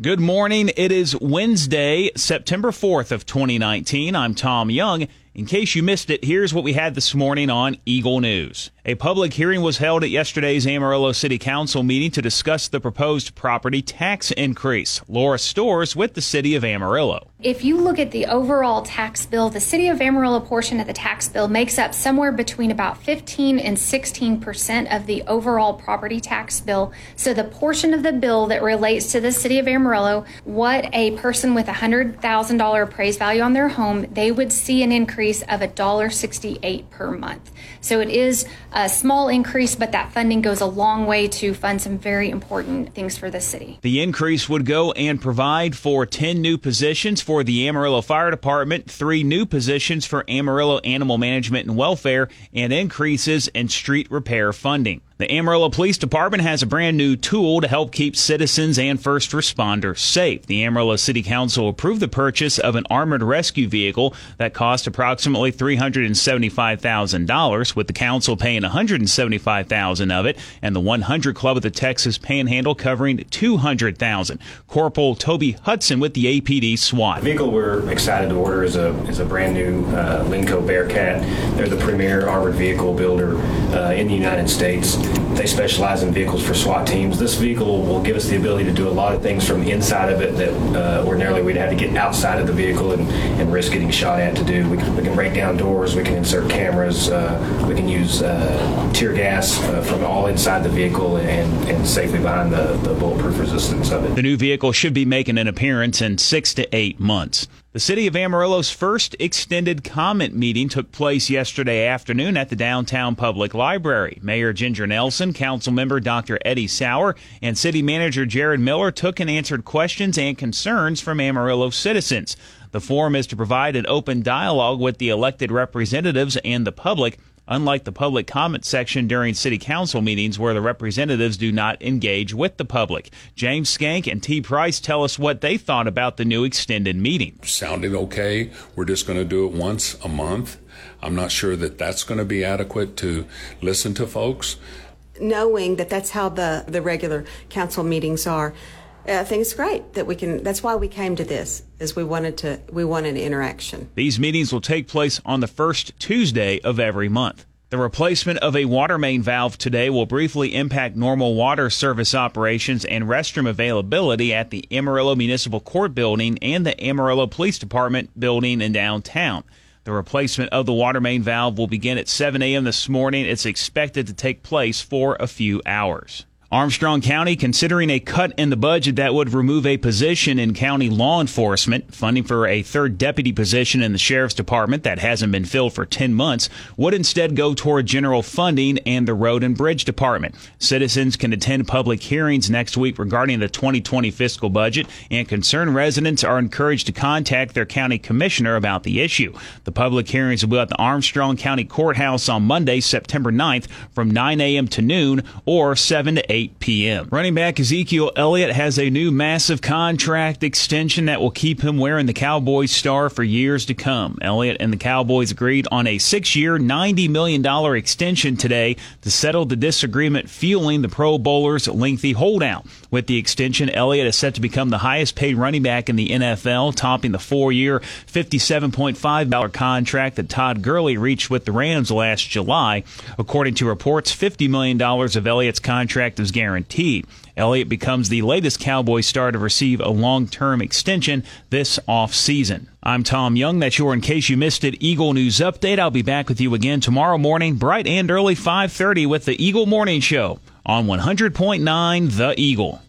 Good morning. It is Wednesday, September 4th of 2019. I'm Tom Young. In case you missed it, here's what we had this morning on Eagle News. A public hearing was held at yesterday's Amarillo City Council meeting to discuss the proposed property tax increase. Laura Storrs with the City of Amarillo. If you look at the overall tax bill, the City of Amarillo portion of the tax bill makes up somewhere between about 15 and 16 percent of the overall property tax bill. So the portion of the bill that relates to the City of Amarillo, what a person with a $100,000 appraised value on their home, they would see an increase of $1.68 per month. So it is a small increase, but that funding goes a long way to fund some very important things for the city. The increase would go and provide for 10 new positions for the Amarillo Fire Department, three new positions for Amarillo Animal Management and Welfare, and increases in street repair funding. The Amarillo Police Department has a brand new tool to help keep citizens and first responders safe. The Amarillo City Council approved the purchase of an armored rescue vehicle that cost approximately $375,000, with the council paying $175,000 of it and the 100 Club of the Texas Panhandle covering $200,000. Corporal Toby Hudson with the APD SWAT. The vehicle we're excited to order is a is a brand new uh, Lenco Bearcat. They're the premier armored vehicle builder uh, in the United States. They specialize in vehicles for SWAT teams. This vehicle will give us the ability to do a lot of things from inside of it that uh, ordinarily we'd have to get outside of the vehicle and, and risk getting shot at to do. We can, we can break down doors, we can insert cameras, uh, we can use uh, tear gas uh, from all inside the vehicle and, and safely behind the, the bulletproof resistance of it. The new vehicle should be making an appearance in six to eight months. The City of Amarillo's first extended comment meeting took place yesterday afternoon at the downtown public library. Mayor Ginger Nelson, Council Member Dr. Eddy Sauer, and City Manager Jared Miller took and answered questions and concerns from Amarillo citizens. The forum is to provide an open dialogue with the elected representatives and the public unlike the public comment section during city council meetings where the representatives do not engage with the public. James Skank and T. Price tell us what they thought about the new extended meeting. Sounded okay. We're just going to do it once a month. I'm not sure that that's going to be adequate to listen to folks. Knowing that that's how the, the regular council meetings are, I think it's great that we can. That's why we came to this, is we wanted to we wanted interaction. These meetings will take place on the first Tuesday of every month. The replacement of a water main valve today will briefly impact normal water service operations and restroom availability at the Amarillo Municipal Court building and the Amarillo Police Department building in downtown. The replacement of the water main valve will begin at 7 a.m. this morning. It's expected to take place for a few hours. Armstrong County considering a cut in the budget that would remove a position in county law enforcement. Funding for a third deputy position in the sheriff's department that hasn't been filled for 10 months would instead go toward general funding and the road and bridge department. Citizens can attend public hearings next week regarding the 2020 fiscal budget, and concerned residents are encouraged to contact their county commissioner about the issue. The public hearings will be at the Armstrong County Courthouse on Monday, September 9th from 9 a.m. to noon or 7 to 8 8 p.m. Running back Ezekiel Elliott has a new massive contract extension that will keep him wearing the Cowboys star for years to come. Elliott and the Cowboys agreed on a six year, $90 million extension today to settle the disagreement fueling the Pro Bowler's lengthy holdout. With the extension, Elliott is set to become the highest paid running back in the NFL, topping the four year, $57.5 contract that Todd Gurley reached with the Rams last July. According to reports, $50 million of Elliott's contract is guaranteed. Elliott becomes the latest Cowboy star to receive a long-term extension this offseason. I'm Tom Young. That's your In Case You Missed It Eagle News Update. I'll be back with you again tomorrow morning, bright and early 5.30 with the Eagle Morning Show on 100.9 The Eagle.